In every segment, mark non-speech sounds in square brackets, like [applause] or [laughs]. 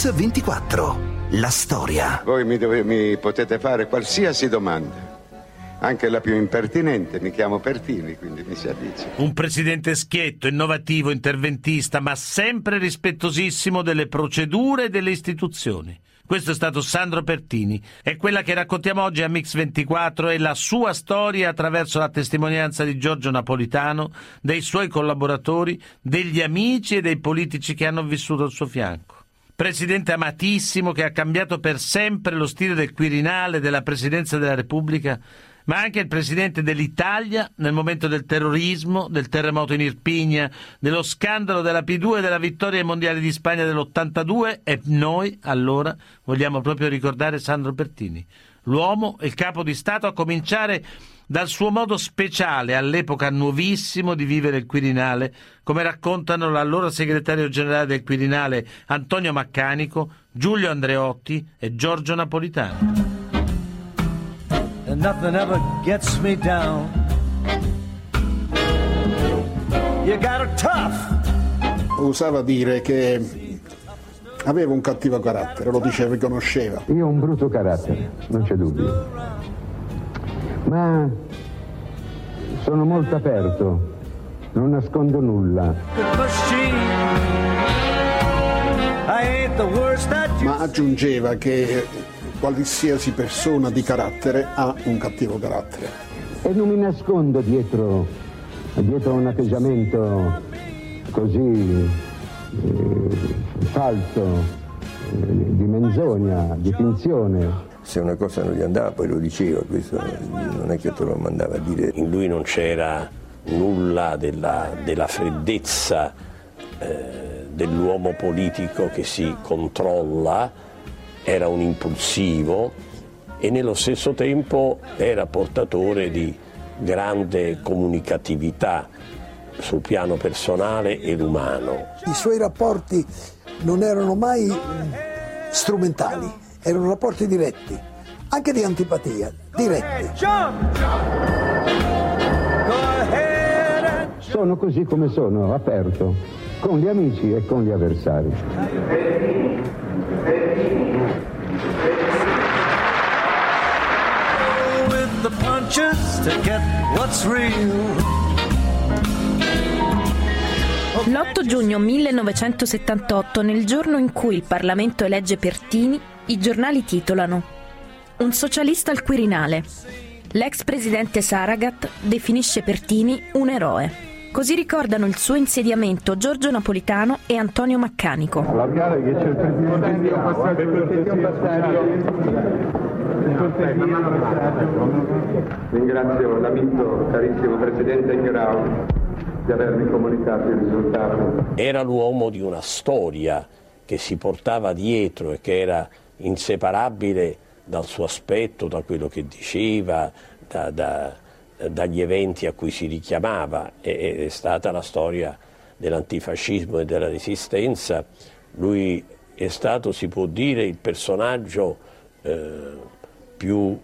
Mix24. La storia. Voi mi, dove, mi potete fare qualsiasi domanda anche la più impertinente, mi chiamo Pertini, quindi mi si addice. Un presidente schietto, innovativo, interventista, ma sempre rispettosissimo delle procedure e delle istituzioni. Questo è stato Sandro Pertini. È quella che raccontiamo oggi a Mix24 e la sua storia attraverso la testimonianza di Giorgio Napolitano, dei suoi collaboratori, degli amici e dei politici che hanno vissuto al suo fianco. Presidente amatissimo che ha cambiato per sempre lo stile del Quirinale della Presidenza della Repubblica ma anche il presidente dell'Italia nel momento del terrorismo, del terremoto in Irpigna, dello scandalo della P2 e della vittoria ai mondiali di Spagna dell'82 e noi allora vogliamo proprio ricordare Sandro Pertini, l'uomo, il capo di Stato a cominciare dal suo modo speciale, all'epoca nuovissimo, di vivere il Quirinale, come raccontano l'allora segretario generale del Quirinale Antonio Maccanico, Giulio Andreotti e Giorgio Napolitano. and nothing ever gets me down. You got a tough. Usava dire che aveva un cattivo carattere, lo diceva, riconosceva. Io ho un brutto carattere, non c'è dubbio. Ma sono molto aperto, non nascondo nulla. Ma aggiungeva che qualsiasi persona di carattere ha un cattivo carattere. E non mi nascondo dietro, dietro un atteggiamento così eh, falso, eh, di menzogna, di finzione. Se una cosa non gli andava poi lo diceva, questo non è che te lo mandava a dire. In lui non c'era nulla della, della freddezza eh, dell'uomo politico che si controlla, era un impulsivo e nello stesso tempo era portatore di grande comunicatività sul piano personale ed umano. I suoi rapporti non erano mai strumentali, erano rapporti diretti, anche di antipatia, diretti. Sono così come sono, aperto, con gli amici e con gli avversari. L'8 giugno 1978, nel giorno in cui il Parlamento elegge Pertini, i giornali titolano Un socialista al Quirinale. L'ex presidente Saragat definisce Pertini un eroe. Così ricordano il suo insediamento Giorgio Napolitano e Antonio Maccanico. Allargare che c'è il presidente Ringrazio l'amico carissimo presidente Grau di avermi comunicato il risultato. Era l'uomo di una storia che si portava dietro e che era inseparabile dal suo aspetto, da quello che diceva, da, da dagli eventi a cui si richiamava, è, è stata la storia dell'antifascismo e della resistenza. Lui è stato, si può dire, il personaggio eh, più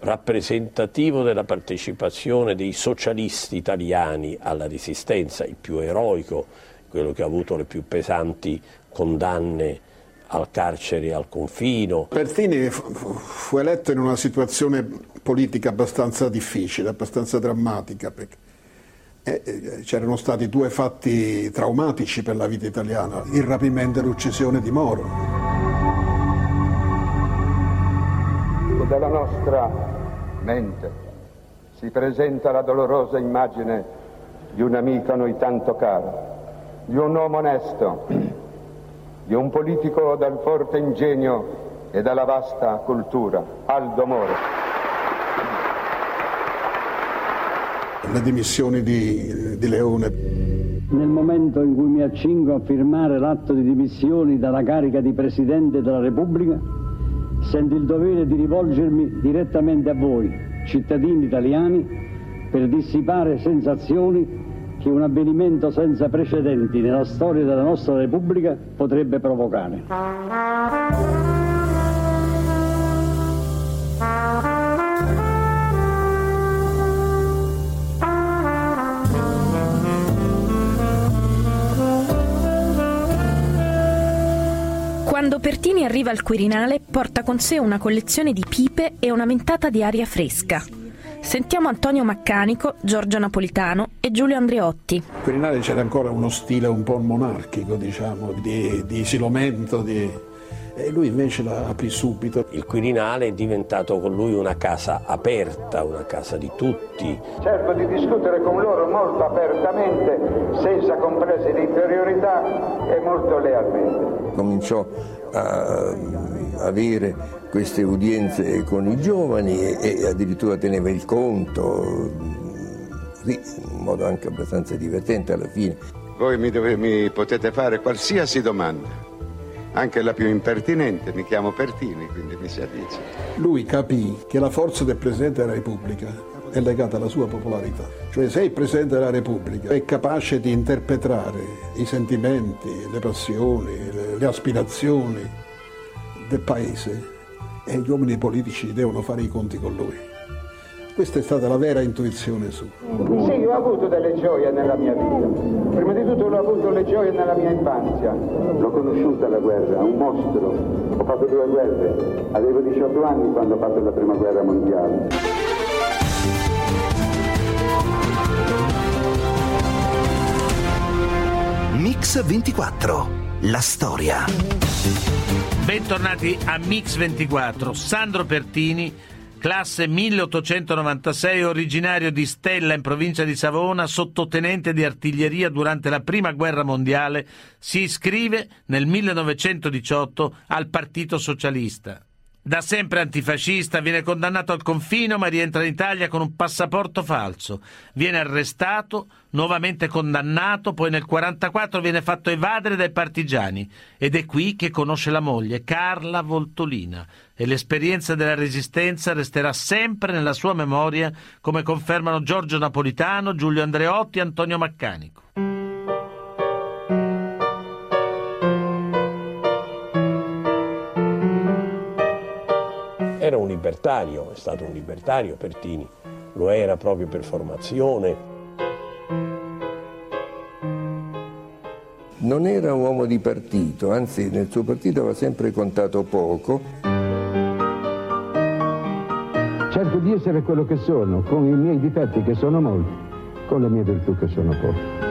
rappresentativo della partecipazione dei socialisti italiani alla resistenza, il più eroico, quello che ha avuto le più pesanti condanne al carcere al confino. Pertini fu eletto in una situazione politica abbastanza difficile, abbastanza drammatica, perché eh, eh, c'erano stati due fatti traumatici per la vita italiana, il rapimento e l'uccisione di Moro. E dalla nostra mente si presenta la dolorosa immagine di un amico a noi tanto caro, di un uomo onesto, di un politico dal forte ingegno e dalla vasta cultura, Aldo Moro. Le dimissioni di, di Leone. Nel momento in cui mi accingo a firmare l'atto di dimissioni dalla carica di Presidente della Repubblica, sento il dovere di rivolgermi direttamente a voi, cittadini italiani, per dissipare sensazioni che un avvenimento senza precedenti nella storia della nostra Repubblica potrebbe provocare. Quando Pertini arriva al Quirinale porta con sé una collezione di pipe e una ventata di aria fresca. Sentiamo Antonio Maccanico, Giorgio Napolitano e Giulio Andreotti. Al Quirinale c'era ancora uno stile un po' monarchico, diciamo, di, di isolamento, di, e lui invece la aprì subito. Il Quirinale è diventato con lui una casa aperta, una casa di tutti. Cerco di discutere con loro molto apertamente, senza comprese di inferiorità e molto lealmente. Cominciò a avere queste udienze con i giovani e, e addirittura teneva il conto, in modo anche abbastanza divertente alla fine. Voi mi, dove, mi potete fare qualsiasi domanda, anche la più impertinente, mi chiamo Pertini, quindi mi si addice. Lui capì che la forza del Presidente della Repubblica è legata alla sua popolarità. Cioè se il Presidente della Repubblica è capace di interpretare i sentimenti, le passioni, le, le aspirazioni del Paese, e gli uomini politici devono fare i conti con lui. Questa è stata la vera intuizione sua. Sì, io ho avuto delle gioie nella mia vita. Prima di tutto ho avuto le gioie nella mia infanzia. L'ho conosciuta la guerra, un mostro. Ho fatto due guerre. Avevo 18 anni quando ho fatto la prima guerra mondiale. Mix 24. La storia. Bentornati a Mix 24. Sandro Pertini, classe 1896, originario di Stella in provincia di Savona, sottotenente di artiglieria durante la Prima Guerra Mondiale, si iscrive nel 1918 al Partito Socialista. Da sempre antifascista, viene condannato al confino ma rientra in Italia con un passaporto falso. Viene arrestato, nuovamente condannato, poi nel 1944 viene fatto evadere dai partigiani ed è qui che conosce la moglie, Carla Voltolina, e l'esperienza della resistenza resterà sempre nella sua memoria, come confermano Giorgio Napolitano, Giulio Andreotti e Antonio Maccanico. Libertario, è stato un libertario Pertini, lo era proprio per formazione. Non era un uomo di partito, anzi nel suo partito aveva sempre contato poco. Cerco di essere quello che sono, con i miei difetti che sono molti, con le mie virtù che sono poche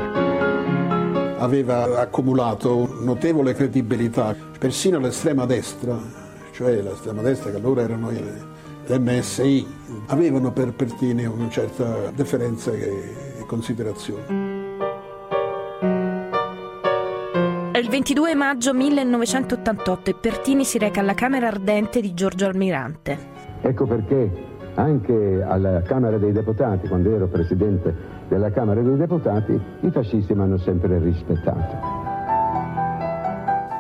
aveva accumulato notevole credibilità, persino l'estrema destra, cioè l'estrema destra che allora erano l'MSI, avevano per Pertini una certa deferenza e considerazione. È il 22 maggio 1988 e Pertini si reca alla Camera Ardente di Giorgio Almirante. Ecco perché anche alla Camera dei Deputati, quando ero presidente della Camera dei Deputati, i fascisti mi hanno sempre rispettato.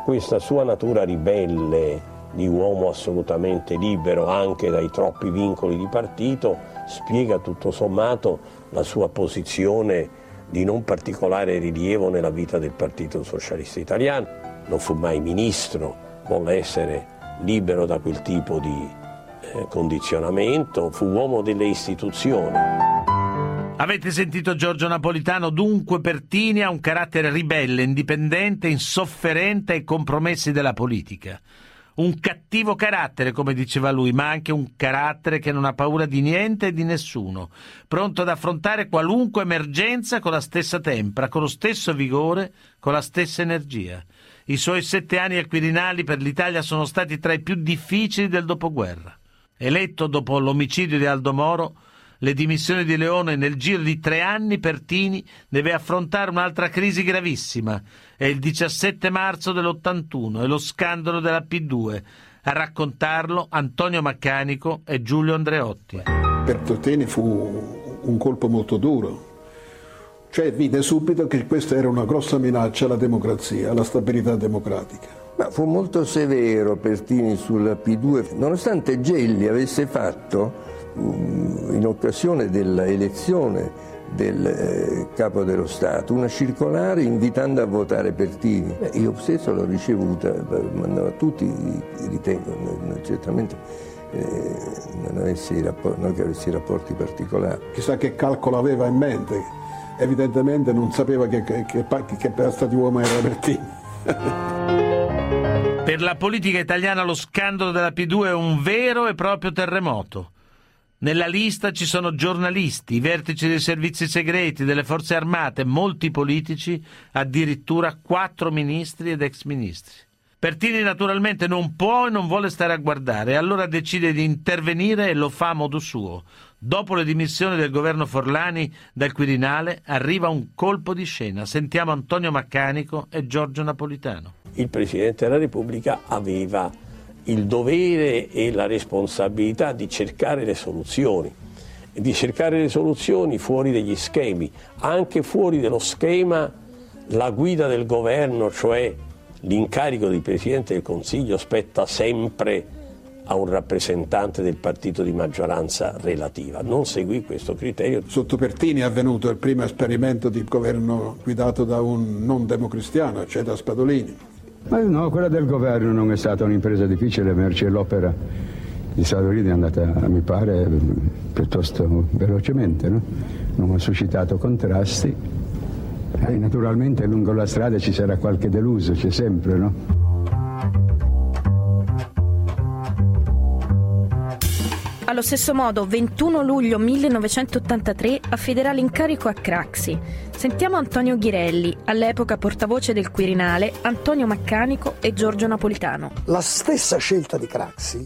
Questa sua natura ribelle di uomo assolutamente libero anche dai troppi vincoli di partito spiega tutto sommato la sua posizione di non particolare rilievo nella vita del Partito Socialista Italiano. Non fu mai ministro, volle essere libero da quel tipo di eh, condizionamento, fu uomo delle istituzioni. Avete sentito Giorgio Napolitano? Dunque Pertini ha un carattere ribelle, indipendente, insofferente ai compromessi della politica. Un cattivo carattere, come diceva lui, ma anche un carattere che non ha paura di niente e di nessuno, pronto ad affrontare qualunque emergenza con la stessa tempra, con lo stesso vigore, con la stessa energia. I suoi sette anni al Quirinali per l'Italia sono stati tra i più difficili del dopoguerra. Eletto dopo l'omicidio di Aldo Moro, le dimissioni di Leone nel giro di tre anni Pertini deve affrontare un'altra crisi gravissima. È il 17 marzo dell'81 e lo scandalo della P2. A raccontarlo Antonio Maccanico e Giulio Andreotti. Per Pertini fu un colpo molto duro. Cioè vide subito che questa era una grossa minaccia alla democrazia, alla stabilità democratica. Ma fu molto severo Pertini sulla P2, nonostante Gelli avesse fatto in occasione dell'elezione del eh, capo dello Stato una circolare invitando a votare Pertini. Beh, io stesso l'ho ricevuta, mandavo a tutti, ritengo, certamente eh, non, avessi rapporti, non che avessi rapporti particolari. Chissà che calcolo aveva in mente, evidentemente non sapeva che, che, che, che pezzo di uomo era Pertini. Per la politica italiana lo scandalo della P2 è un vero e proprio terremoto. Nella lista ci sono giornalisti, vertici dei servizi segreti, delle forze armate, molti politici, addirittura quattro ministri ed ex ministri. Pertini naturalmente non può e non vuole stare a guardare, allora decide di intervenire e lo fa a modo suo. Dopo le dimissioni del governo Forlani dal Quirinale arriva un colpo di scena. Sentiamo Antonio Maccanico e Giorgio Napolitano. Il Presidente della Repubblica aveva il dovere e la responsabilità di cercare le soluzioni di cercare le soluzioni fuori degli schemi, anche fuori dello schema la guida del governo, cioè l'incarico di Presidente del Consiglio spetta sempre a un rappresentante del partito di maggioranza relativa. Non seguì questo criterio. Sotto Pertini è avvenuto il primo esperimento di governo guidato da un non democristiano, cioè da Spadolini. Ma no, quella del governo non è stata un'impresa difficile, merci l'opera di Spadolini è andata, mi pare, piuttosto velocemente, no? non ha suscitato contrasti e naturalmente lungo la strada ci sarà qualche deluso, c'è sempre, no? Allo stesso modo, 21 luglio 1983 affiderà l'incarico a Craxi. Sentiamo Antonio Ghirelli, all'epoca portavoce del Quirinale, Antonio Maccanico e Giorgio Napolitano. La stessa scelta di Craxi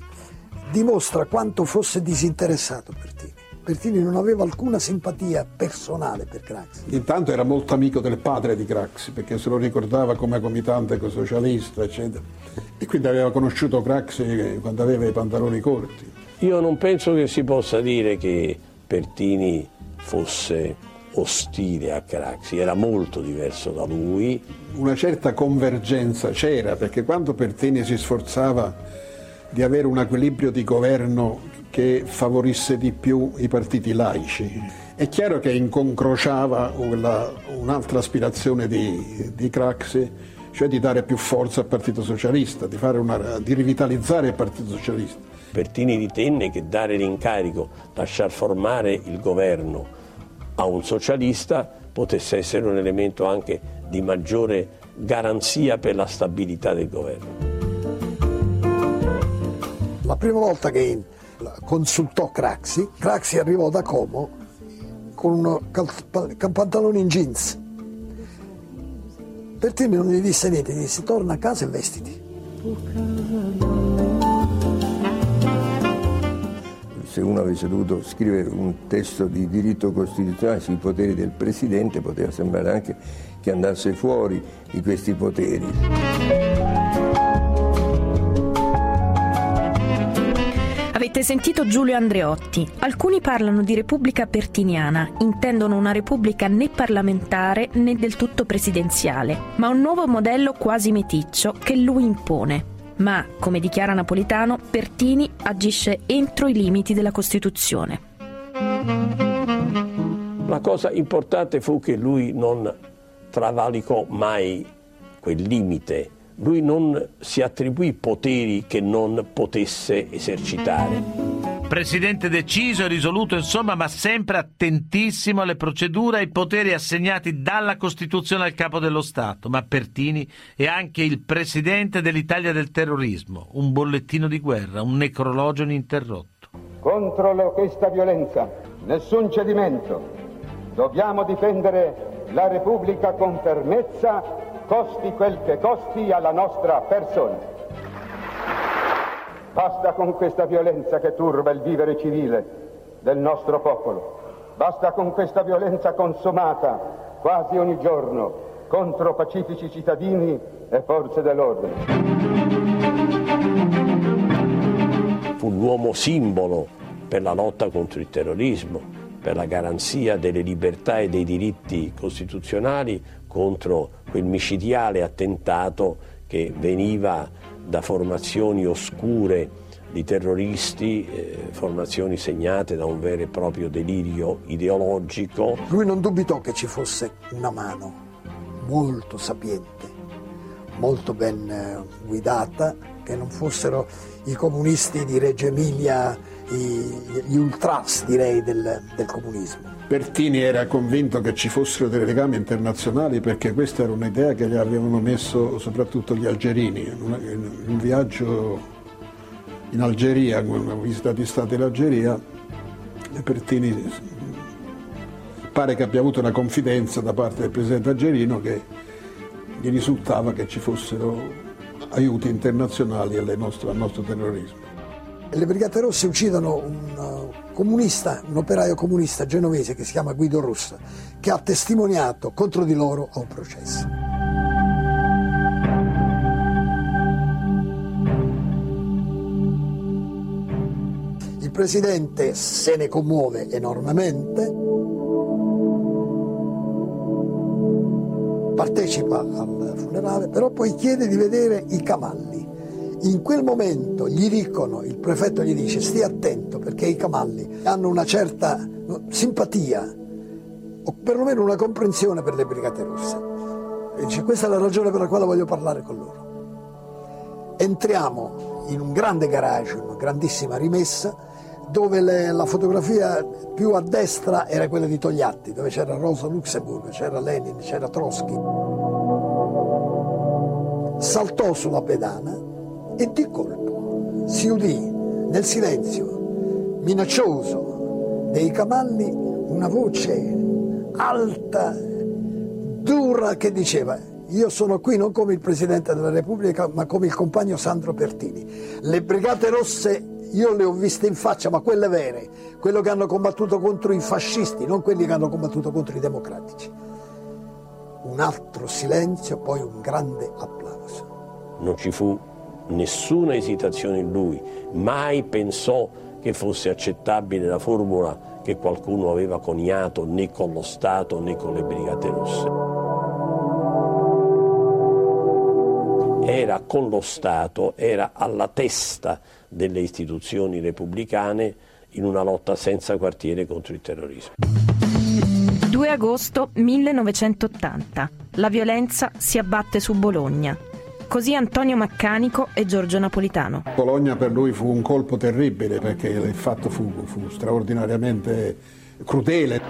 dimostra quanto fosse disinteressato Pertini. Pertini non aveva alcuna simpatia personale per Craxi. Intanto era molto amico del padre di Craxi, perché se lo ricordava come comitante socialista, eccetera. E quindi aveva conosciuto Craxi quando aveva i pantaloni corti. Io non penso che si possa dire che Pertini fosse ostile a Craxi, era molto diverso da lui. Una certa convergenza c'era, perché quando Pertini si sforzava di avere un equilibrio di governo che favorisse di più i partiti laici. È chiaro che inconcrociava una, un'altra aspirazione di, di Craxi, cioè di dare più forza al Partito Socialista, di, una, di rivitalizzare il Partito Socialista. Pertini ritenne che dare l'incarico, lasciar formare il governo a un socialista potesse essere un elemento anche di maggiore garanzia per la stabilità del governo. La prima volta che consultò Craxi, Craxi arrivò da Como con un pantalone in jeans. Pertini non gli disse niente, gli disse torna a casa e vestiti. Se uno avesse dovuto scrivere un testo di diritto costituzionale sui poteri del Presidente, poteva sembrare anche che andasse fuori di questi poteri. Avete sentito Giulio Andreotti. Alcuni parlano di Repubblica Pertiniana, intendono una Repubblica né parlamentare né del tutto presidenziale, ma un nuovo modello quasi meticcio che lui impone. Ma, come dichiara Napolitano, Pertini agisce entro i limiti della Costituzione. La cosa importante fu che lui non travalicò mai quel limite lui non si attribuì poteri che non potesse esercitare. Presidente deciso e risoluto, insomma, ma sempre attentissimo alle procedure e ai poteri assegnati dalla Costituzione al capo dello Stato. Ma Pertini è anche il presidente dell'Italia del terrorismo, un bollettino di guerra, un necrologio ininterrotto. Contro questa violenza, nessun cedimento. Dobbiamo difendere la Repubblica con fermezza costi quel che costi alla nostra persona. Basta con questa violenza che turba il vivere civile del nostro popolo. Basta con questa violenza consumata quasi ogni giorno contro pacifici cittadini e forze dell'ordine. Fu l'uomo simbolo per la lotta contro il terrorismo, per la garanzia delle libertà e dei diritti costituzionali contro quel micidiale attentato che veniva da formazioni oscure di terroristi, eh, formazioni segnate da un vero e proprio delirio ideologico. Lui non dubitò che ci fosse una mano molto sapiente, molto ben eh, guidata, che non fossero i comunisti di Reggio Emilia gli ultras direi del, del comunismo. Pertini era convinto che ci fossero dei legami internazionali perché questa era un'idea che gli avevano messo soprattutto gli algerini. In un viaggio in Algeria, quando visita di Stato in Algeria, Pertini pare che abbia avuto una confidenza da parte del presidente algerino che gli risultava che ci fossero aiuti internazionali nostre, al nostro terrorismo. Le Brigate Rosse uccidono un uh, comunista, un operaio comunista genovese che si chiama Guido Rossa, che ha testimoniato contro di loro a un processo. Il presidente se ne commuove enormemente, partecipa al funerale, però poi chiede di vedere i cavalli in quel momento gli dicono, il prefetto gli dice stia attento perché i cavalli hanno una certa simpatia o perlomeno una comprensione per le Brigate Rosse. E dice questa è la ragione per la quale voglio parlare con loro. Entriamo in un grande garage, una grandissima rimessa, dove le, la fotografia più a destra era quella di Togliatti, dove c'era Rosa Luxemburg, c'era Lenin, c'era Trotsky. Saltò sulla pedana e di colpo si udì nel silenzio minaccioso dei cavalli una voce alta, dura che diceva io sono qui non come il Presidente della Repubblica ma come il compagno Sandro Pertini. Le Brigate Rosse io le ho viste in faccia, ma quelle vere, quello che hanno combattuto contro i fascisti, non quelli che hanno combattuto contro i democratici. Un altro silenzio, poi un grande applauso. Non ci fu nessuna esitazione in lui, mai pensò che fosse accettabile la formula che qualcuno aveva coniato né con lo Stato né con le Brigate Rosse. Era con lo Stato, era alla testa delle istituzioni repubblicane in una lotta senza quartiere contro il terrorismo. 2 agosto 1980. La violenza si abbatte su Bologna. Così Antonio Maccanico e Giorgio Napolitano. Bologna per lui fu un colpo terribile perché il fatto fu, fu straordinariamente crudele.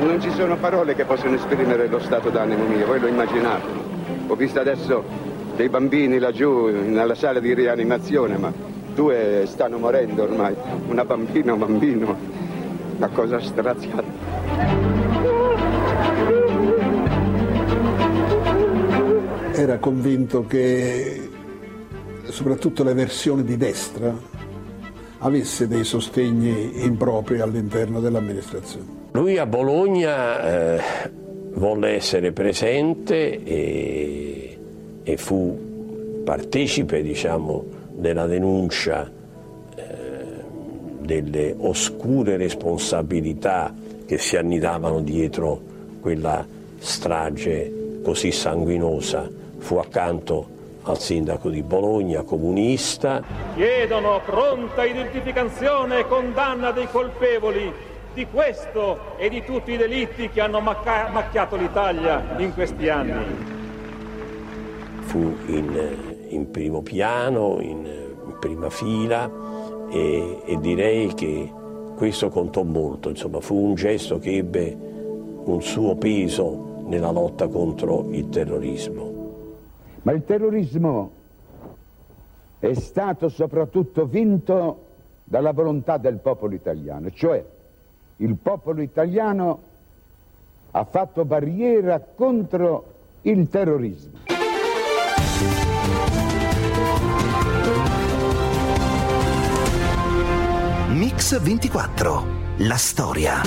Non ci sono parole che possono esprimere lo stato d'animo mio, voi lo immaginate. Ho visto adesso dei bambini laggiù nella sala di rianimazione, ma due stanno morendo ormai, una bambina, un bambino, una cosa straziata. Era convinto che soprattutto le versioni di destra avesse dei sostegni impropri all'interno dell'amministrazione. Lui a Bologna eh, volle essere presente e, e fu partecipe, diciamo, della denuncia eh, delle oscure responsabilità che si annidavano dietro quella strage così sanguinosa. Fu accanto al sindaco di Bologna, comunista. Chiedono pronta identificazione e condanna dei colpevoli di questo e di tutti i delitti che hanno macca- macchiato l'Italia in questi anni. Fu in in primo piano, in, in prima fila e, e, direi che questo contò molto, insomma fu un gesto che ebbe un suo peso nella lotta contro il terrorismo. Ma il terrorismo è stato soprattutto vinto dalla volontà del popolo italiano, cioè il popolo italiano ha fatto barriera contro il terrorismo. Mix 24. La storia.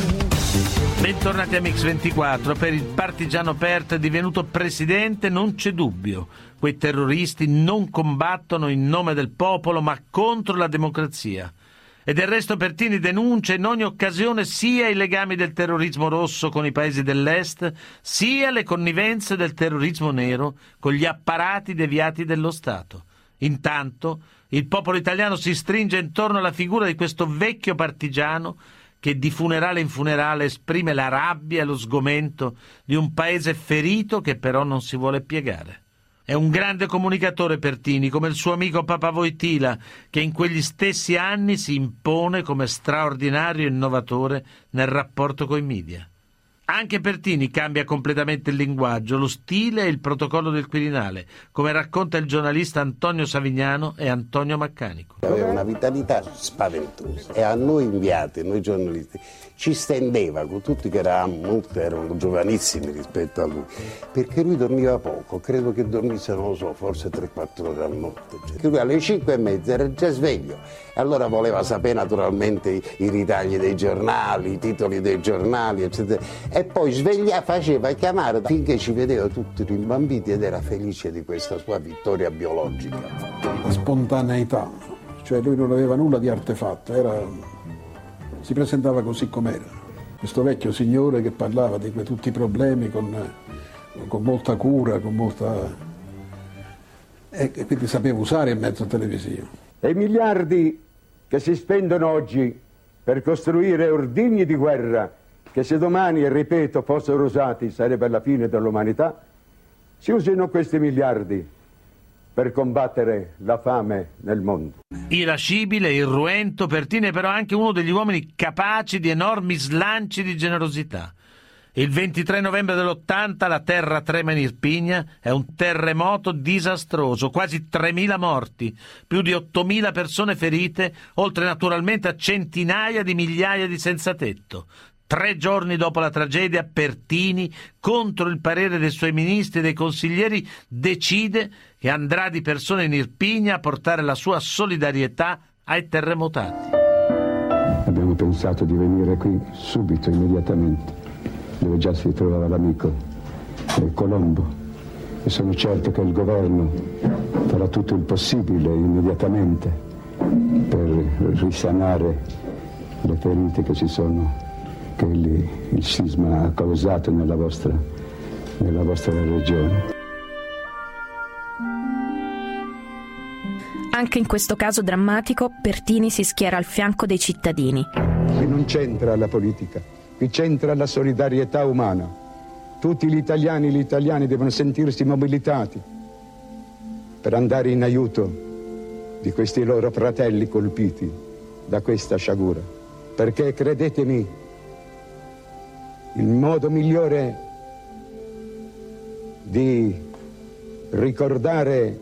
Bentornati a Mix 24. Per il partigiano Pert divenuto presidente non c'è dubbio. Quei terroristi non combattono in nome del popolo ma contro la democrazia. E del resto Pertini denuncia in ogni occasione sia i legami del terrorismo rosso con i paesi dell'Est, sia le connivenze del terrorismo nero con gli apparati deviati dello Stato. Intanto il popolo italiano si stringe intorno alla figura di questo vecchio partigiano che di funerale in funerale esprime la rabbia e lo sgomento di un paese ferito che però non si vuole piegare. È un grande comunicatore Pertini, come il suo amico Papa Voitila, che in quegli stessi anni si impone come straordinario innovatore nel rapporto coi media. Anche Pertini cambia completamente il linguaggio, lo stile e il protocollo del Quirinale, come racconta il giornalista Antonio Savignano e Antonio Maccanico. Aveva una vitalità spaventosa e a noi inviati, noi giornalisti, ci stendeva con tutti che eravamo molto, erano giovanissimi rispetto a lui, perché lui dormiva poco, credo che dormisse, non lo so, forse 3-4 ore al notte. Perché lui alle 5 e mezza era già sveglio allora voleva sapere naturalmente i, i ritagli dei giornali, i titoli dei giornali, eccetera e poi sveglia, faceva chiamare finché ci vedeva tutti rimbambiti ed era felice di questa sua vittoria biologica. La spontaneità, cioè lui non aveva nulla di artefatto, era, si presentava così com'era. Questo vecchio signore che parlava di tutti i problemi con, con molta cura, con molta... e quindi sapeva usare il mezzo televisivo. E i miliardi che si spendono oggi per costruire ordigni di guerra che se domani, ripeto, fossero usati sarebbe la fine dell'umanità, si usino questi miliardi per combattere la fame nel mondo. Irascibile, irruento, Pertini è però anche uno degli uomini capaci di enormi slanci di generosità. Il 23 novembre dell'80 la terra trema in Irpigna, è un terremoto disastroso, quasi 3.000 morti, più di 8.000 persone ferite, oltre naturalmente a centinaia di migliaia di senza tetto. Tre giorni dopo la tragedia, Pertini, contro il parere dei suoi ministri e dei consiglieri, decide che andrà di persona in Irpigna a portare la sua solidarietà ai terremotati. Abbiamo pensato di venire qui subito, immediatamente, dove già si trovava l'amico Colombo. E sono certo che il governo farà tutto il possibile immediatamente per risanare le ferite che ci sono che il, il sisma ha causato nella vostra, nella vostra regione. Anche in questo caso drammatico, Pertini si schiera al fianco dei cittadini. Qui non c'entra la politica, qui c'entra la solidarietà umana. Tutti gli italiani e gli italiani devono sentirsi mobilitati per andare in aiuto di questi loro fratelli colpiti da questa sciagura. Perché credetemi, il modo migliore di ricordare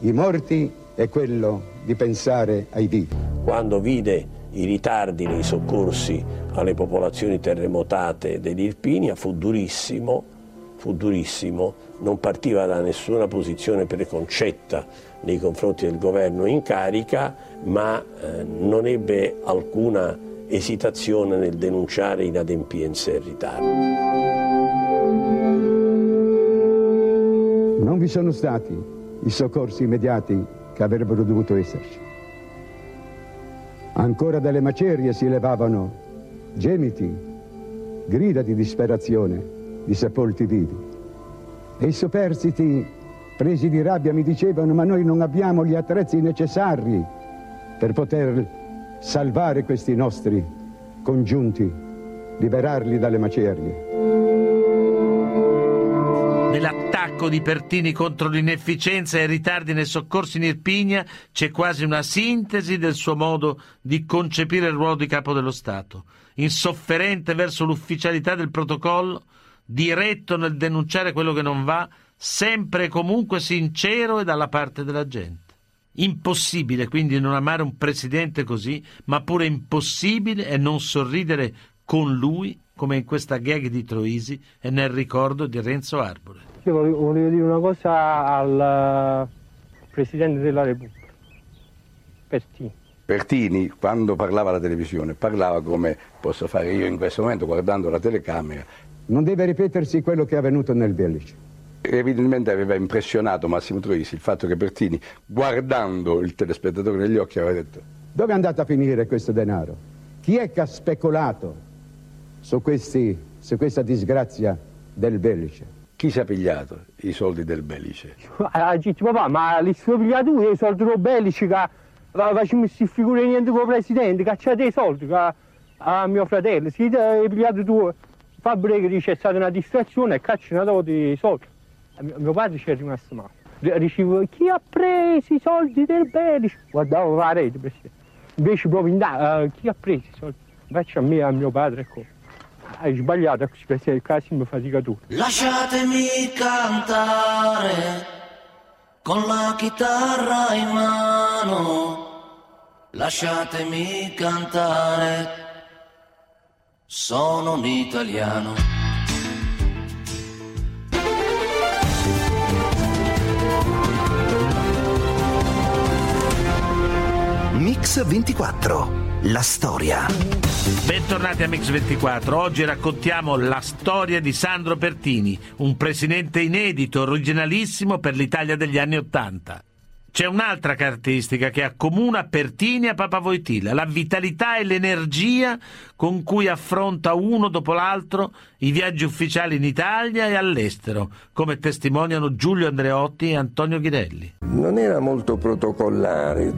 i morti è quello di pensare ai vivi. Quando vide i ritardi nei soccorsi alle popolazioni terremotate dell'Irpinia fu durissimo, fu durissimo, non partiva da nessuna posizione preconcetta nei confronti del governo in carica, ma eh, non ebbe alcuna esitazione nel denunciare inadempienze e ritardi. Non vi sono stati i soccorsi immediati che avrebbero dovuto esserci. Ancora dalle macerie si levavano gemiti, grida di disperazione di sepolti vivi. E i superstiti, presi di rabbia, mi dicevano ma noi non abbiamo gli attrezzi necessari per poter salvare questi nostri congiunti, liberarli dalle macerie. Nell'attacco di Pertini contro l'inefficienza e i ritardi nei soccorsi in Irpigna c'è quasi una sintesi del suo modo di concepire il ruolo di capo dello Stato, insofferente verso l'ufficialità del protocollo, diretto nel denunciare quello che non va, sempre e comunque sincero e dalla parte della gente. Impossibile quindi non amare un presidente così, ma pure impossibile e non sorridere con lui, come in questa gag di Troisi e nel ricordo di Renzo Arbore. Io volevo, dire una cosa al Presidente della Repubblica, Pertini. Pertini, quando parlava alla televisione, parlava come posso fare io in questo momento guardando la telecamera. Non deve ripetersi quello che è avvenuto nel Belice evidentemente aveva impressionato Massimo Troisi il fatto che Pertini, guardando il telespettatore negli occhi, aveva detto dove è andato a finire questo denaro? Chi è che ha speculato su, questi, su questa disgrazia del Belice? Chi si è pigliato i soldi del Belice? Ah, papà, ma li sono pigliati i soldi del Belice che facciamo queste figure niente con il presidente, cacciate i soldi, che a mio fratello, si è pigliato tu, Fabbrica dice è stata una distrazione e caccia una dato di soldi. Mio, mio padre ci è rimasto male. Dicevo, chi ha preso i soldi del bene? Guardavo la rete, Presidente. Invece proprio indagare, uh, chi ha preso i soldi? Faccio a me e a mio padre, ecco. Hai sbagliato, il caso mi fatica tu. Lasciatemi cantare con la chitarra in mano. Lasciatemi cantare, sono un italiano. Mix 24. La storia. Bentornati a Mix24. Oggi raccontiamo la storia di Sandro Pertini, un presidente inedito, originalissimo per l'Italia degli anni Ottanta. C'è un'altra caratteristica che accomuna Pertini a Papa Voitila, la vitalità e l'energia con cui affronta uno dopo l'altro i viaggi ufficiali in Italia e all'estero, come testimoniano Giulio Andreotti e Antonio Ghirelli. Non era molto protocollare,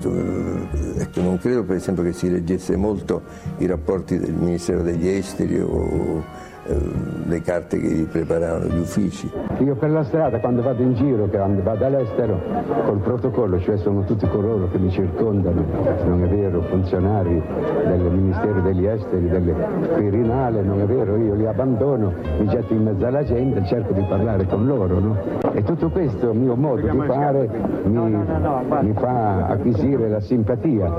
ecco, non credo per esempio che si leggesse molto i rapporti del Ministero degli Esteri o le carte che gli preparavano gli uffici. Io per la strada quando vado in giro, quando vado all'estero, col protocollo, cioè sono tutti coloro che mi circondano, non è vero, funzionari del Ministero degli Esteri, del Quirinale, non è vero, io li abbandono, mi getto in mezzo alla gente e cerco di parlare con loro. No? E tutto questo mio modo di fare mi, mi fa acquisire la simpatia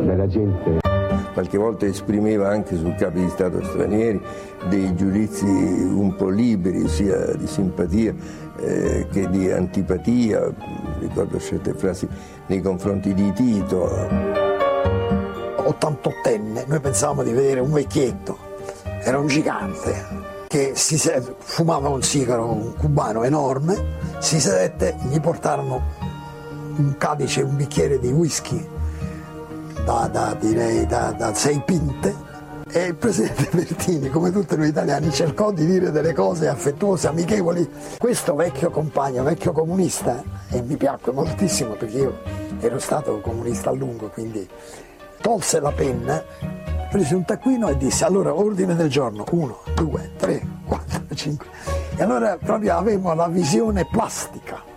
della gente qualche volta esprimeva anche su capi di Stato stranieri dei giudizi un po' liberi, sia di simpatia eh, che di antipatia, ricordo certe frasi nei confronti di Tito. 88enne, noi pensavamo di vedere un vecchietto, era un gigante che si fumava un sigaro, un cubano enorme, si sedette, gli portarono un calice, un bicchiere di whisky da, da, direi, da, da sei pinte e il presidente [laughs] Bertini, come tutti noi italiani, cercò di dire delle cose affettuose, amichevoli. Questo vecchio compagno, vecchio comunista, e mi piacque moltissimo perché io ero stato comunista a lungo, quindi tolse la penna, prese un taccuino e disse allora ordine del giorno, uno, due, tre, quattro, cinque. E allora proprio avevamo la visione plastica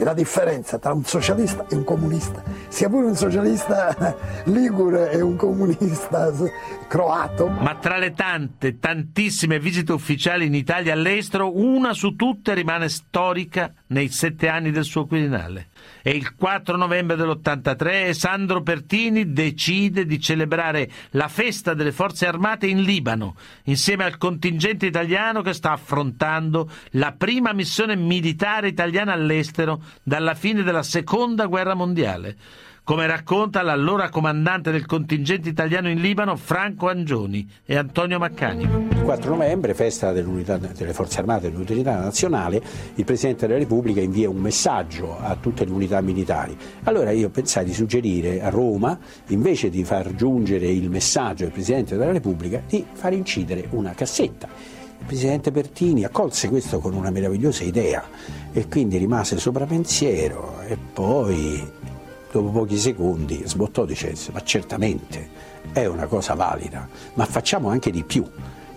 è la differenza tra un socialista e un comunista, sia pure un socialista ligure e un comunista croato. Ma tra le tante, tantissime visite ufficiali in Italia e all'estero, una su tutte rimane storica nei sette anni del suo Quirinale. E il 4 novembre dell'83 Sandro Pertini decide di celebrare la festa delle forze armate in Libano, insieme al contingente italiano che sta affrontando la prima missione militare italiana all'estero dalla fine della seconda guerra mondiale come racconta l'allora comandante del contingente italiano in Libano Franco Angioni e Antonio Maccani. Il 4 novembre, festa delle Forze Armate dell'Utilità Nazionale, il Presidente della Repubblica invia un messaggio a tutte le unità militari. Allora io pensai di suggerire a Roma, invece di far giungere il messaggio del Presidente della Repubblica, di far incidere una cassetta. Il Presidente Bertini accolse questo con una meravigliosa idea e quindi rimase sopra pensiero e poi dopo pochi secondi sbottò dicendo ma certamente è una cosa valida, ma facciamo anche di più.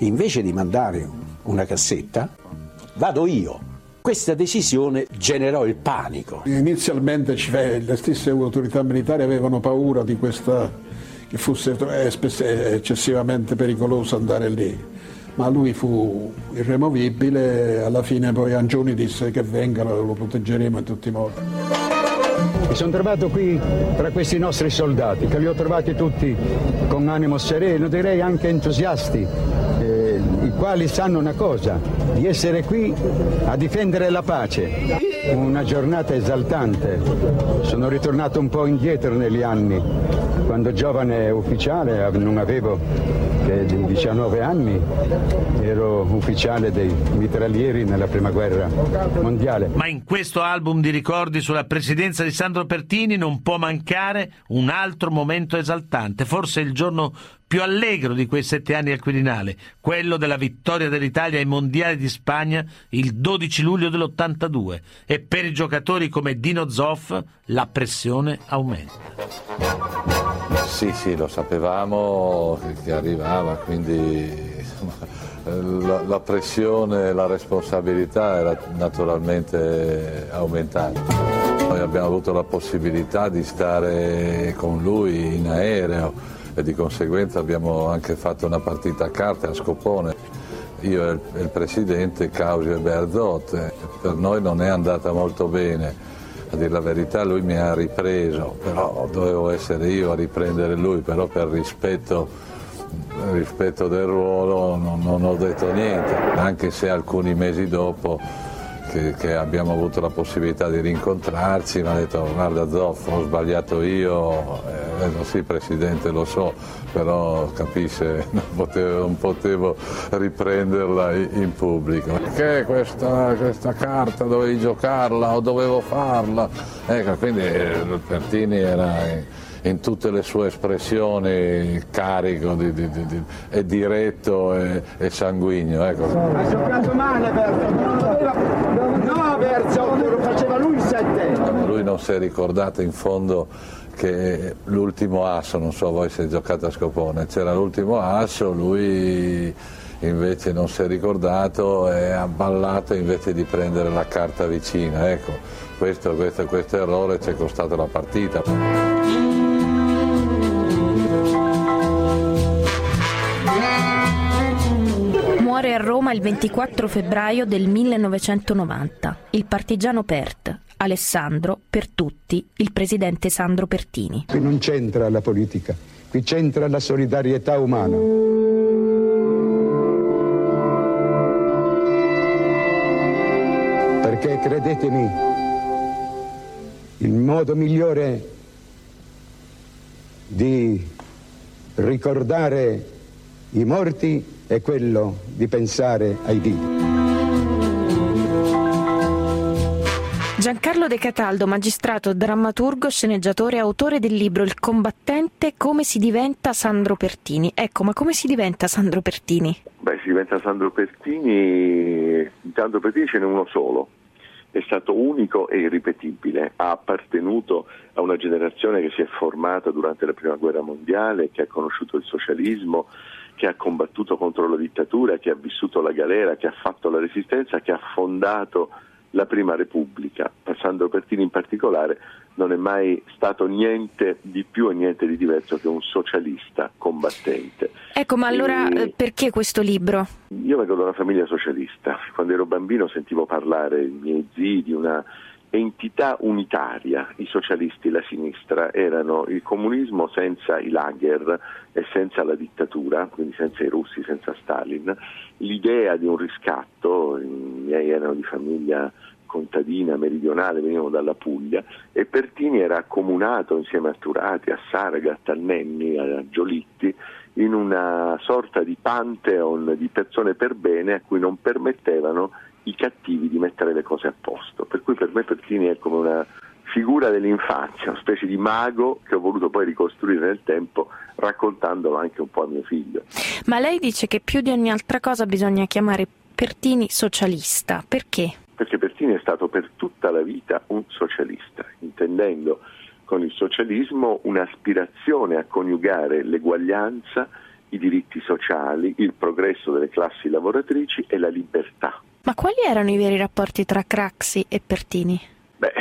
Invece di mandare una cassetta, vado io. Questa decisione generò il panico. Inizialmente le stesse autorità militari avevano paura di questa, che fosse eccessivamente pericoloso andare lì, ma lui fu irremovibile, alla fine poi Angioni disse che vengano, lo proteggeremo in tutti i modi. Mi sono trovato qui tra questi nostri soldati, che li ho trovati tutti con animo sereno, direi anche entusiasti, eh, quali sanno una cosa, di essere qui a difendere la pace. Una giornata esaltante. Sono ritornato un po' indietro negli anni. Quando giovane ufficiale non avevo che 19 anni, ero ufficiale dei mitraglieri nella prima guerra mondiale. Ma in questo album di ricordi sulla presidenza di Sandro Pertini non può mancare un altro momento esaltante, forse il giorno più allegro di quei sette anni al Quirinale, quello della vittoria dell'Italia ai mondiali di Spagna il 12 luglio dell'82 e per i giocatori come Dino Zoff la pressione aumenta. Sì, sì, lo sapevamo che, arrivava, quindi la, la pressione e la responsabilità era naturalmente aumentata. Noi abbiamo avuto la possibilità di stare con lui in aereo e di conseguenza abbiamo anche fatto una partita a carte a Scopone. Io e il, presidente Causio e Berzot, per noi non è andata molto bene a dire la verità lui mi ha ripreso, però dovevo essere io a riprendere lui, però per rispetto, rispetto del ruolo non, non, ho detto niente, anche se alcuni mesi dopo che, che abbiamo avuto la possibilità di rincontrarci mi ha detto guarda Zoff ho sbagliato io, eh, detto, sì Presidente lo so, però capisce [laughs] non potevo, non potevo riprenderla in pubblico. Perché questa, questa, carta dovevi giocarla o dovevo farla? Ecco, quindi eh, Pertini era in tutte le sue espressioni carico di, di, di, e diretto e, e sanguigno. Ecco. Ha giocato male Berzo, no Berzo, lo faceva lui il 7. Lui non si è ricordato in fondo che l'ultimo asso, non so voi se giocate a Scopone, c'era l'ultimo asso, lui invece non si è ricordato e ha ballato invece di prendere la carta vicina. Ecco, questo, questo, questo errore ci è costato la partita. A Roma il 24 febbraio del 1990. Il partigiano Pert, Alessandro, per tutti, il presidente Sandro Pertini. Qui non c'entra la politica, qui c'entra la solidarietà umana. Perché credetemi, il modo migliore di ricordare i morti è quello di pensare ai vivi. Giancarlo De Cataldo, magistrato, drammaturgo, sceneggiatore, autore del libro Il combattente, come si diventa Sandro Pertini. Ecco, ma come si diventa Sandro Pertini? Beh, si diventa Sandro Pertini, Sandro Pertini ce n'è uno solo, è stato unico e irripetibile, ha appartenuto a una generazione che si è formata durante la Prima Guerra Mondiale, che ha conosciuto il socialismo, che ha combattuto contro la dittatura, che ha vissuto la galera, che ha fatto la resistenza, che ha fondato la Prima Repubblica. Sandro Pertini in particolare non è mai stato niente di più e niente di diverso che un socialista combattente. Ecco, ma allora e... Eh, perché questo libro? Io vengo da una famiglia socialista. Quando ero bambino sentivo parlare i miei zii di una entità unitaria, i socialisti, la sinistra, erano il comunismo senza i lager e senza la dittatura, quindi senza i russi, senza Stalin, l'idea di un riscatto, i miei erano di famiglia contadina meridionale, venivano dalla Puglia e Pertini era accomunato insieme a Turati, a Saragat, a Nenni, a Giolitti in una sorta di pantheon di persone per bene a cui non permettevano i cattivi di mettere le cose a posto. Per cui per me Pertini è come una figura dell'infanzia, una specie di mago che ho voluto poi ricostruire nel tempo raccontandolo anche un po' a mio figlio. Ma lei dice che più di ogni altra cosa bisogna chiamare Pertini socialista, perché? Perché Pertini è stato per tutta la vita un socialista, intendendo con il socialismo un'aspirazione a coniugare l'eguaglianza, i diritti sociali, il progresso delle classi lavoratrici e la libertà. Ma quali erano i veri rapporti tra Craxi e Pertini? Beh,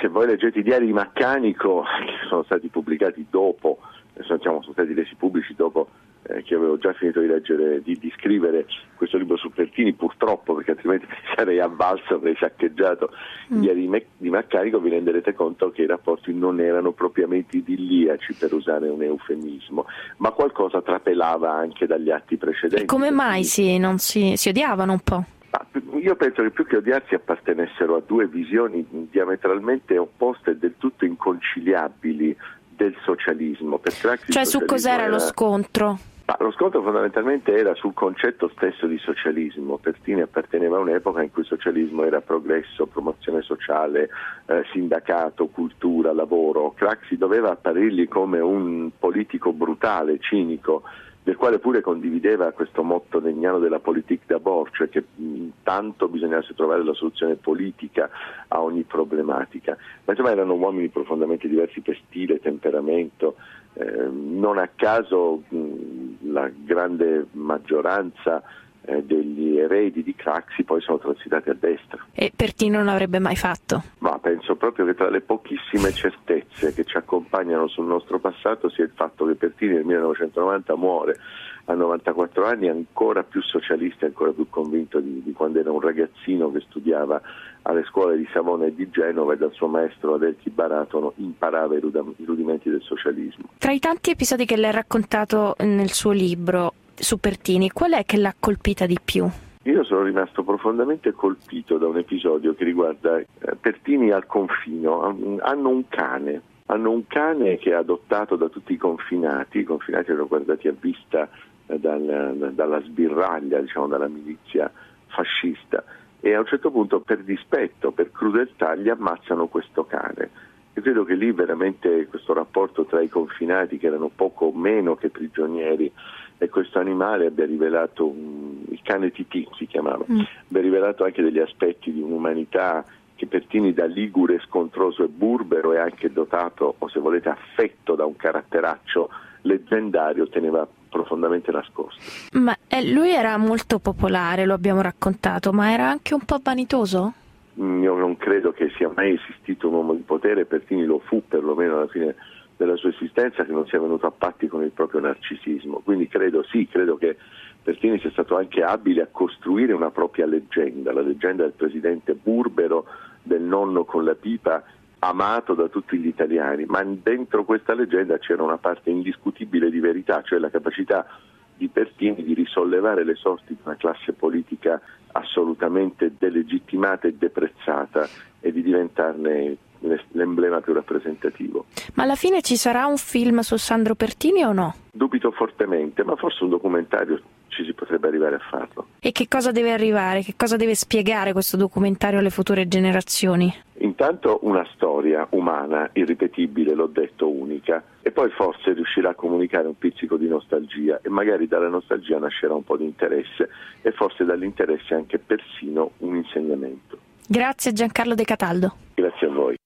se voi leggete i diari di Maccanico, che sono stati pubblicati dopo, sono, sono stati resi pubblici dopo eh, che avevo già finito di leggere, di, di, scrivere questo libro su Pertini, purtroppo, perché altrimenti [laughs] sarei avvalso, avrei saccheggiato mm. i diari di, Me- di Maccanico, vi renderete conto che i rapporti non erano propriamente idilliaci, per usare un eufemismo, ma qualcosa trapelava anche dagli atti precedenti. E come mai si, si, si odiavano un po'? Io penso che più che odiarsi appartenessero a due visioni diametralmente opposte e del tutto inconciliabili del socialismo. Per Craxi cioè su cos'era era... lo scontro? Ma lo scontro fondamentalmente era sul concetto stesso di socialismo. Pertini apparteneva a un'epoca in cui il socialismo era progresso, promozione sociale, eh, sindacato, cultura, lavoro. Craxi doveva apparirgli come un politico brutale, cinico, del quale pure condivideva questo motto degnano della politique d'abord, cioè che tanto bisognasse trovare la soluzione politica a ogni problematica. Ma insomma erano uomini profondamente diversi per stile, temperamento, eh, non a caso mh, la grande maggioranza eh, degli eredi di Craxi poi sono transitati a destra. E Pertini non l'avrebbe mai fatto? Penso proprio che tra le pochissime certezze che ci accompagnano sul nostro passato sia il fatto che Pertini nel 1990 muore a 94 anni ancora più socialista e ancora più convinto di, di, quando era un ragazzino che studiava alle scuole di Savona e di Genova e dal suo maestro Adelchi Baratono imparava i, rudimenti del socialismo. Tra i tanti episodi che lei ha raccontato nel suo libro su Pertini, qual è che l'ha colpita di più? Io sono rimasto profondamente colpito da un episodio che riguarda eh, Pertini al confino. Hanno un cane, hanno un cane che è adottato da tutti i confinati, i confinati erano guardati a vista eh, dal, dalla sbirraglia, diciamo, dalla milizia fascista e a un certo punto per dispetto, per crudeltà gli ammazzano questo cane. Io credo che lì veramente questo rapporto tra i confinati che erano poco meno che prigionieri e questo animale abbia rivelato, un, il cane Titì si chiamava, mm. abbia rivelato anche degli aspetti di un'umanità che Pertini da ligure scontroso e burbero e anche dotato, o se volete affetto da un caratteraccio leggendario, teneva profondamente nascosto. Ma eh, lui era molto popolare, lo abbiamo raccontato, ma era anche un po' vanitoso? Mm, io non credo che sia mai esistito un uomo di potere, Pertini lo fu perlomeno alla fine della sua esistenza che non sia venuto a patti con il proprio narcisismo. Quindi credo sì, credo che Pertini sia stato anche abile a costruire una propria leggenda, la leggenda del presidente burbero, del nonno con la pipa, amato da tutti gli italiani, ma dentro questa leggenda c'era una parte indiscutibile di verità, cioè la capacità di Pertini di risollevare le sorti di una classe politica assolutamente delegittimata e deprezzata e di diventarne l'emblema più rappresentativo. Ma alla fine ci sarà un film su Sandro Pertini o no? Dubito fortemente, ma forse un documentario ci si potrebbe arrivare a farlo. E che cosa deve arrivare? Che cosa deve spiegare questo documentario alle future generazioni? Intanto una storia umana, irripetibile, l'ho detto, unica, e poi forse riuscirà a comunicare un pizzico di nostalgia e magari dalla nostalgia nascerà un po' di interesse e forse dall'interesse anche persino un insegnamento. Grazie Giancarlo De Cataldo.